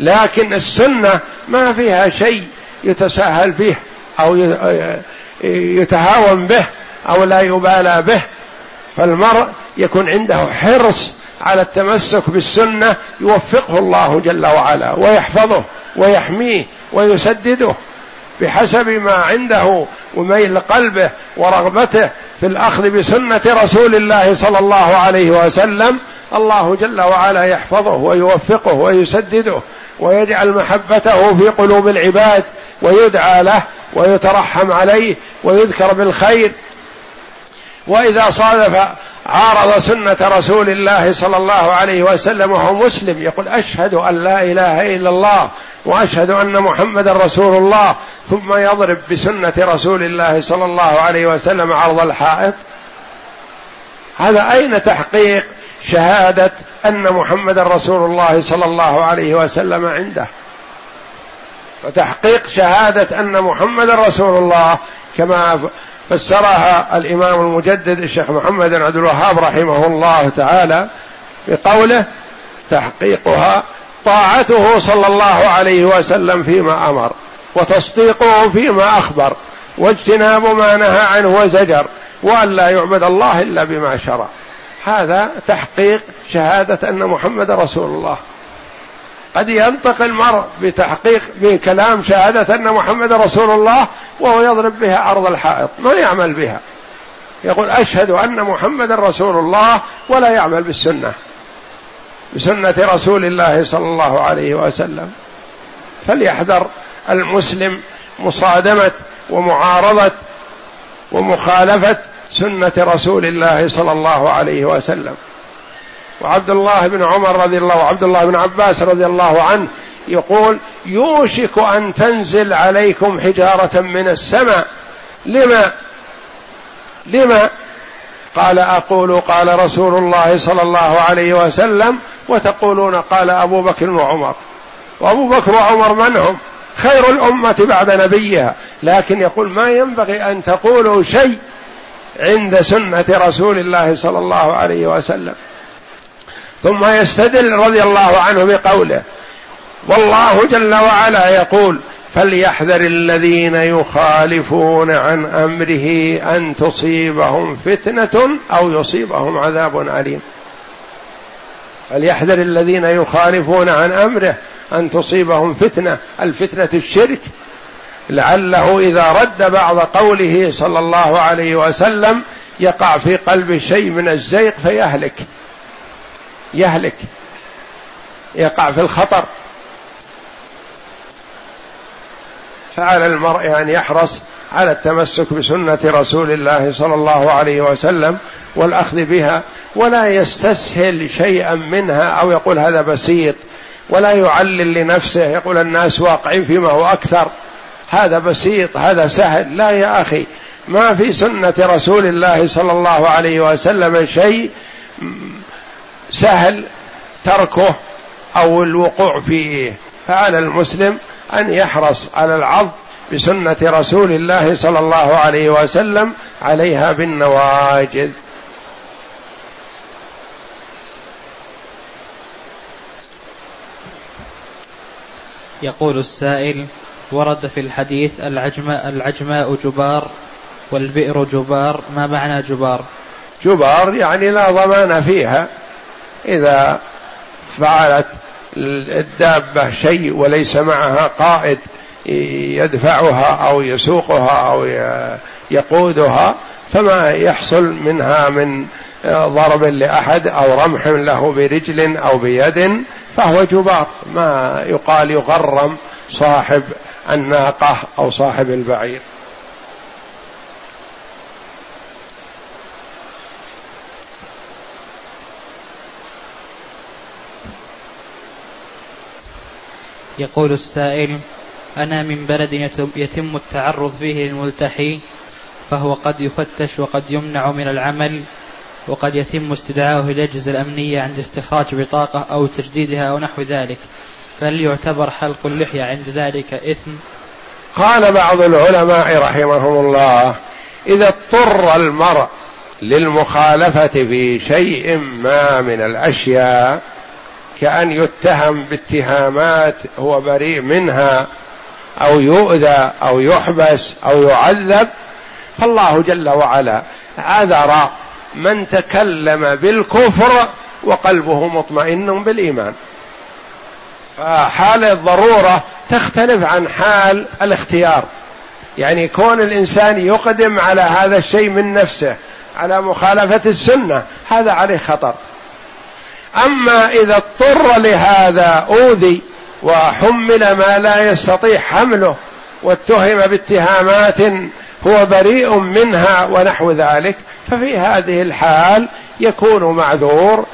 لكن السنة ما فيها شيء يتساهل به أو يتهاون به أو لا يبالى به. فالمرء يكون عنده حرص على التمسك بالسنة يوفقه الله جل وعلا ويحفظه ويحميه ويسدده بحسب ما عنده وميل قلبه ورغبته في الأخذ بسنة رسول الله صلى الله عليه وسلم. الله جل وعلا يحفظه ويوفقه ويسدده ويجعل محبته في قلوب العباد ويدعى له ويترحم عليه ويذكر بالخير وإذا صادف عارض سنة رسول الله صلى الله عليه وسلم وهو مسلم يقول أشهد أن لا إله إلا الله وأشهد أن محمدا رسول الله ثم يضرب بسنة رسول الله صلى الله عليه وسلم عرض الحائط. هذا أين تحقيق شهادة أن محمدا رسول الله صلى الله عليه وسلم عنده؟ وتحقيق شهادة أن محمدا رسول الله كما فسرها الإمام المجدد الشيخ محمد بن عبد الوهاب رحمه الله تعالى بقوله تحقيقها طاعته صلى الله عليه وسلم فيما أمر وتصديقه فيما أخبر واجتناب ما نهى عنه وزجر وأن لا يعبد الله إلا بما شرع. هذا تحقيق شهادة أن محمد رسول الله. قد ينطق المرء بتحقيق بكلام شهادة أن محمد رسول الله وهو يضرب بها عرض الحائط ما يعمل بها. يقول أشهد أن محمد رسول الله ولا يعمل بالسنة بسنة رسول الله صلى الله عليه وسلم. فليحذر المسلم مصادمة ومعارضة ومخالفة سنة رسول الله صلى الله عليه وسلم. وعبد الله بن عمر رضي الله وعبد الله بن عباس رضي الله عنه يقول يوشك أن تنزل عليكم حجارة من السماء. لما؟ لما؟ قال أقول قال رسول الله صلى الله عليه وسلم وتقولون قال أبو بكر وعمر. وأبو بكر وعمر من هم؟ خير الأمة بعد نبيها. لكن يقول ما ينبغي أن تقولوا شيء عند سنة رسول الله صلى الله عليه وسلم. ثم يستدل رضي الله عنه بقوله والله جل وعلا يقول فليحذر الذين يخالفون عن أمره أن تصيبهم فتنة أو يصيبهم عذاب أليم. فليحذر الذين يخالفون عن أمره أن تصيبهم فتنة الفتنة الشرك. لعله إذا رد بعض قوله صلى الله عليه وسلم يقع في قلبه شيء من الزيق فيهلك. يهلك يقع في الخطر. فعلى المرء أن يحرص على التمسك بسنة رسول الله صلى الله عليه وسلم والأخذ بها ولا يستسهل شيئا منها أو يقول هذا بسيط ولا يعلل لنفسه يقول الناس واقعين فيما هو أكثر. هذا بسيط هذا سهل. لا يا أخي ما في سنة رسول الله صلى الله عليه وسلم شيء سهل تركه أو الوقوع فيه. فعلى المسلم أن يحرص على العض بسنة رسول الله صلى الله عليه وسلم عليها بالنواجذ. يقول السائل ورد في الحديث العجماء العجماء جبار والبئر جبار. ما معنى جبار؟ جبار يعني لا ضمان فيها. إذا فعلت الدابة شيء وليس معها قائد يدفعها أو يسوقها أو يقودها فما يحصل منها من ضرب لأحد أو رمح له برجل أو بيد فهو جبار. ما يقال يغرم صاحب الناقة أو صاحب البعير. يقول السائل أنا من بلد يتم التعرض فيه للملتحي فهو قد يفتش وقد يمنع من العمل وقد يتم استدعائه للأجهزة الأمنية عند استخراج بطاقة أو تجديدها أو نحو ذلك. فهل يعتبر حلق اللحية عند ذلك إثم. قال بعض العلماء رحمهم الله إذا اضطر المرء للمخالفة في شيء ما من الأشياء كأن يتهم باتهامات هو بريء منها أو يؤذى أو يحبس أو يعذب. فالله جل وعلا عذر من تكلم بالكفر وقلبه مطمئن بالإيمان. فحال الضرورة تختلف عن حال الاختيار. يعني كون الإنسان يقدم على هذا الشيء من نفسه على مخالفة السنة هذا عليه خطر. أما إذا اضطر لهذا أوذي وحمل ما لا يستطيع حمله واتهم باتهامات هو بريء منها ونحو ذلك ففي هذه الحال يكون معذور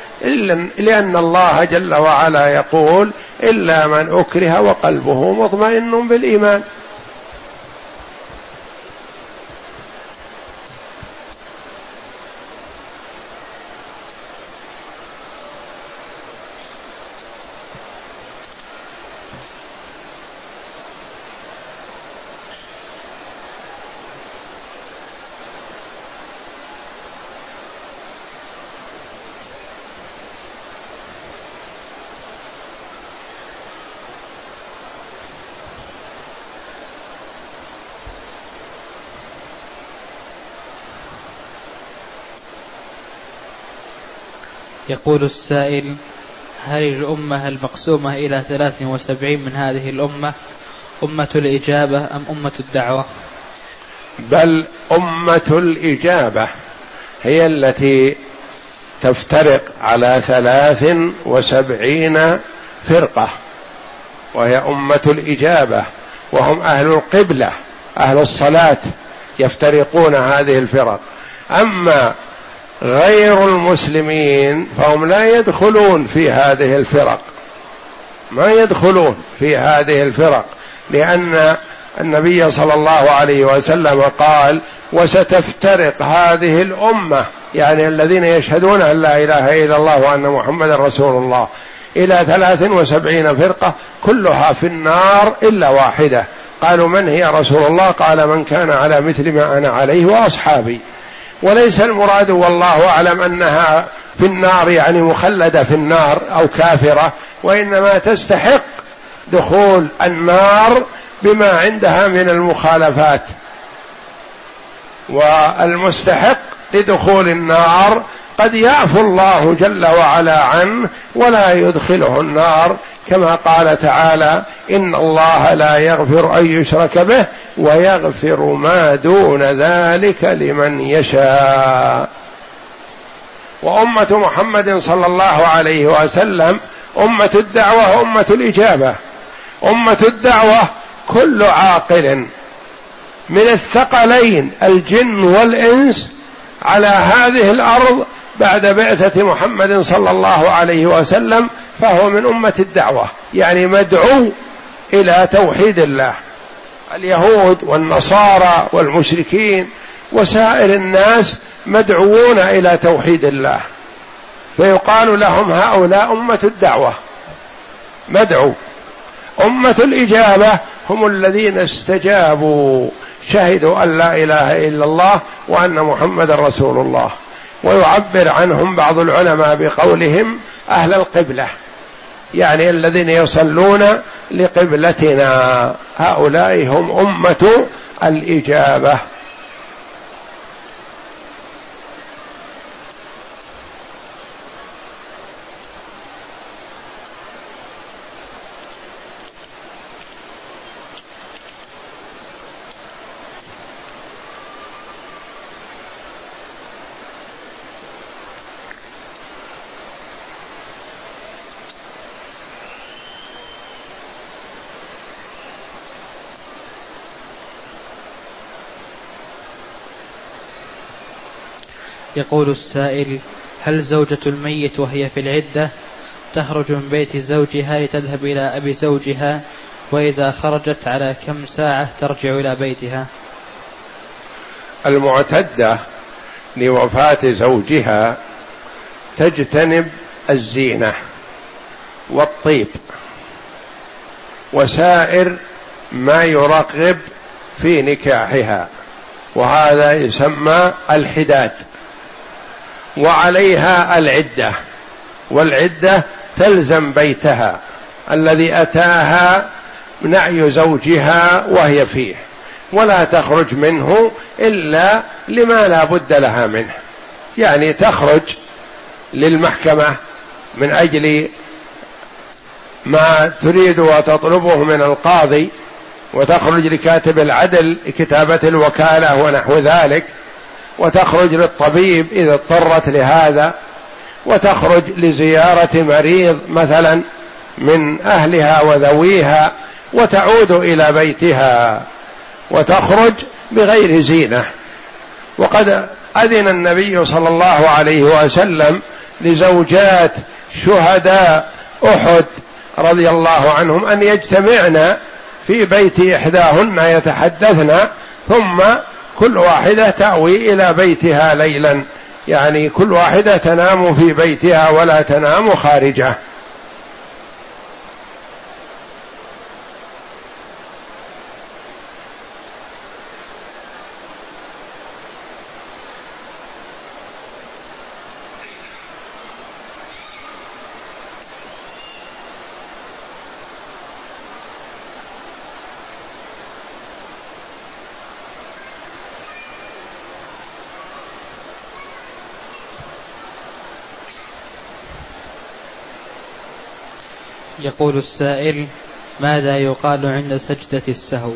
لأن الله جل وعلا يقول إلا من أكره وقلبه مطمئن بالإيمان. يقول السائل هل الأمة المقسومة إلى ثلاث وسبعين من هذه الأمة أمة الإجابة أم أمة الدعوة؟ بل أمة الإجابة هي التي تفترق على ثلاث وسبعين فرقة وهي أمة الإجابة وهم أهل القبلة أهل الصلاة يفترقون هذه الفرق. أما غير المسلمين فهم لا يدخلون في هذه الفرق. ما يدخلون في هذه الفرق لأن النبي صلى الله عليه وسلم قال وستفترق هذه الأمة. يعني الذين يشهدون أن لا إله إلا الله وأن محمدا رسول الله. إلى ثلاث وسبعين فرقة كلها في النار إلا واحدة. قالوا من هي رسول الله؟ قال من كان على مثل ما أنا عليه وأصحابي. وليس المراد والله أعلم أنها في النار يعني مخلدة في النار أو كافرة وإنما تستحق دخول النار بما عندها من المخالفات. والمستحق لدخول النار قد يعفو الله جل وعلا عنه ولا يدخله النار كما قال تعالى إن الله لا يغفر أن يشرك به ويغفر ما دون ذلك لمن يشاء. وأمة محمد صلى الله عليه وسلم أمة الدعوة امه الإجابة. أمة الدعوة كل عاقل من الثقلين الجن والإنس على هذه الأرض بعد بعثة محمد صلى الله عليه وسلم فهو من أمة الدعوة يعني مدعو إلى توحيد الله. اليهود والنصارى والمشركين وسائر الناس مدعوون إلى توحيد الله. فيقال لهم هؤلاء أمة الدعوة. مدعو. أمة الإجابة هم الذين استجابوا. شهدوا أن لا إله إلا الله وأن محمد رسول الله. ويعبر عنهم بعض العلماء بقولهم أهل القبلة. يعني الذين يصلون لقبلتنا. هؤلاء هم أمة الإجابة. يقول السائل هل زوجة الميت وهي في العدة تخرج من بيت زوجها لتذهب إلى أبي زوجها؟ وإذا خرجت على كم ساعة ترجع إلى بيتها؟ المعتدة لوفاة زوجها تجتنب الزينة والطيب وسائر ما يرغب في نكاحها وهذا يسمى الحداد. وعليها العدة والعدة تلزم بيتها الذي أتاها نعي زوجها وهي فيه ولا تخرج منه إلا لما لا بد لها منه. يعني تخرج للمحكمة من أجل ما تريد وتطلبه من القاضي وتخرج لكاتب العدل لكتابة الوكالة ونحو ذلك. وتخرج للطبيب إذا اضطرت لهذا وتخرج لزيارة مريض مثلا من أهلها وذويها وتعود إلى بيتها وتخرج بغير زينة. وقد أذن النبي صلى الله عليه وسلم لزوجات شهداء أحد رضي الله عنهم أن يجتمعن في بيت إحداهن يتحدثن ثم كل واحدة تأوي إلى بيتها ليلا. يعني كل واحدة تنام في بيتها ولا تنام خارجه. يقول السائل ماذا يقال عند سجدة السهو؟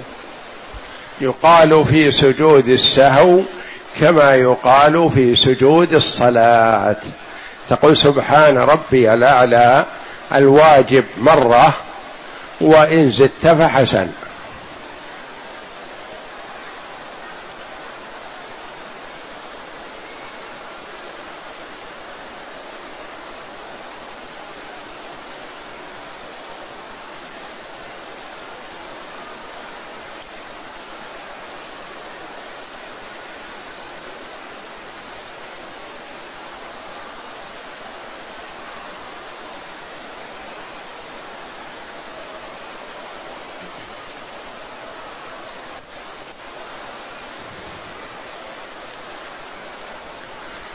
يقال في سجود السهو كما يقال في سجود الصلاة. تقول سبحان ربي الأعلى الواجب مرة وإن زدت فحسن.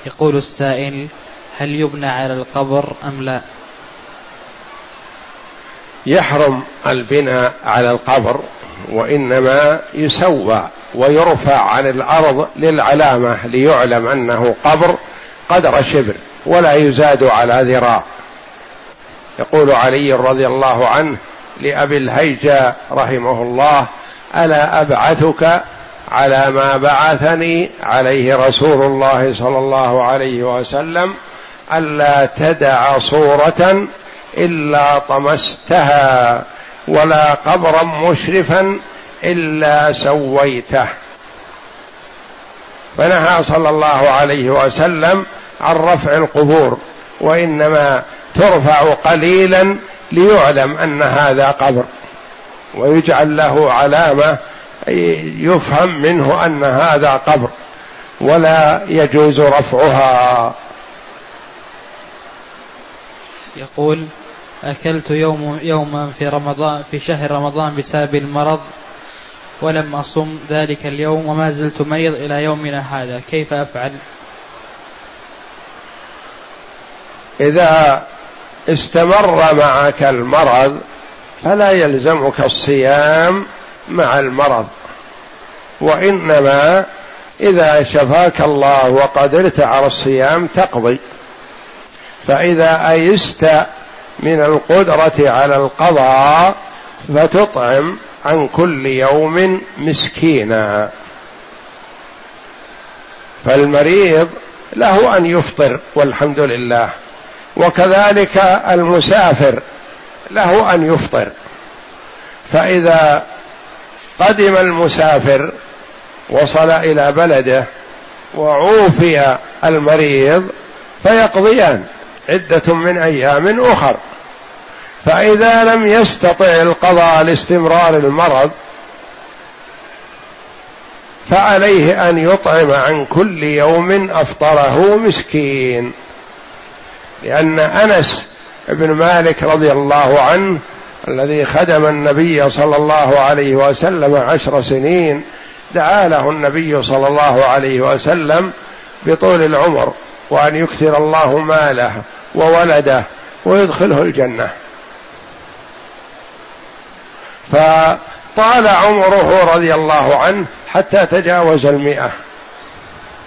يقول السائل هل يبنى على القبر أم لا؟ يحرم البناء على القبر وإنما يسوى ويرفع عن الأرض للعلامة ليعلم أنه قبر قدر شبر ولا يزاد على ذراع. يقول علي رضي الله عنه لأبي الهيجا رحمه الله ألا أبعثك على ما بعثني عليه رسول الله صلى الله عليه وسلم ألا تدع صورة إلا طمستها ولا قبرا مشرفا إلا سويته. فنهى صلى الله عليه وسلم عن رفع القبور وإنما ترفع قليلا ليعلم أن هذا قبر ويجعل له علامة يفهم منه أن هذا قبر ولا يجوز رفعها. يقول أكلت يوم يوما في رمضان في شهر رمضان بسبب المرض ولم أصم ذلك اليوم وما زلت مريض إلى يومنا هذا. كيف أفعل؟ إذا استمر معك المرض فلا يلزمك الصيام مع المرض. وإنما إذا شفاك الله وقدرت على الصيام تقضي. فإذا أيست من القدرة على القضاء فتطعم عن كل يوم مسكينا. فالمريض له أن يفطر والحمد لله. وكذلك المسافر له أن يفطر. فإذا قدم المسافر وصل إلى بلده وعوفي المريض فيقضيان عدة من أيام أخر. فإذا لم يستطع القضاء لاستمرار المرض فعليه أن يطعم عن كل يوم أفطره مسكين. لأن أنس بن مالك رضي الله عنه الذي خدم النبي صلى الله عليه وسلم عشر سنين دعا له النبي صلى الله عليه وسلم بطول العمر وأن يكثر الله ماله وولده ويدخله الجنة. فطال عمره رضي الله عنه حتى تجاوز المئة.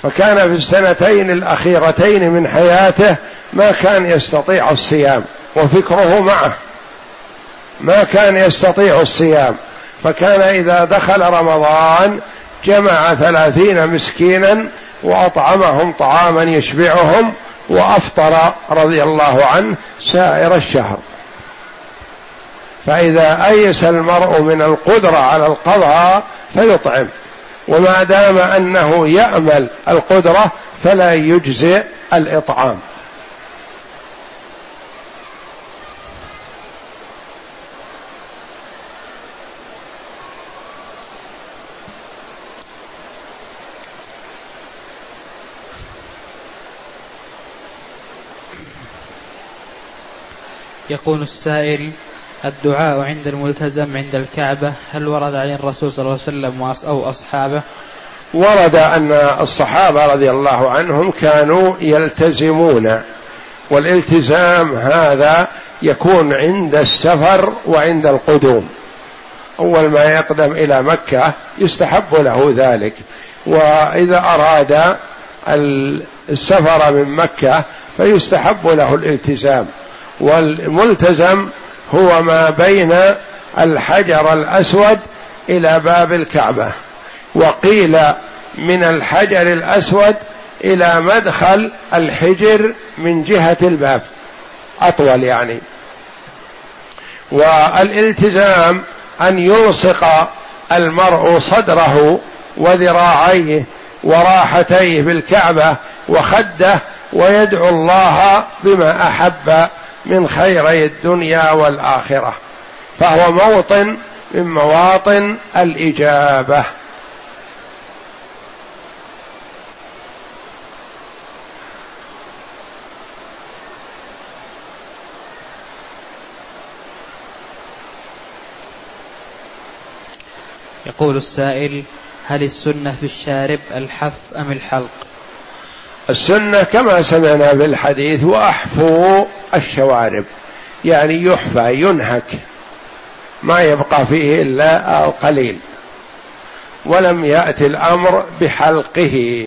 فكان في السنتين الأخيرتين من حياته ما كان يستطيع الصيام وفكره معه. ما كان يستطيع الصيام. فكان إذا دخل رمضان جمع ثلاثين مسكينا وأطعمهم طعاما يشبعهم وأفطر رضي الله عنه سائر الشهر. فإذا أيس المرء من القدرة على القضاء فيطعم. وما دام أنه يأمل القدرة فلا يجزئ الإطعام. يقول السائل الدعاء عند الملتزم عند الكعبة هل ورد عن الرسول صلى الله عليه وسلم أو أصحابه؟ ورد أن الصحابة رضي الله عنهم كانوا يلتزمون والالتزام هذا يكون عند السفر وعند القدوم. أول ما يقدم إلى مكة يستحب له ذلك وإذا أراد السفر من مكة فيستحب له الالتزام. والملتزم هو ما بين الحجر الأسود إلى باب الكعبة وقيل من الحجر الأسود إلى مدخل الحجر من جهة الباب أطول يعني. والالتزام أن يلصق المرء صدره وذراعيه وراحتيه بالكعبة وخده ويدعو الله بما أحب من خيري الدنيا والآخرة فهو موطن من مواطن الإجابة. يقول السائل هل السنة في الشارب الحف أم الحلق؟ السنة كما سمعنا في الحديث وأحفوا الشوارب. يعني يحفى ينهك. ما يبقى فيه إلا القليل. ولم يأتي الأمر بحلقه.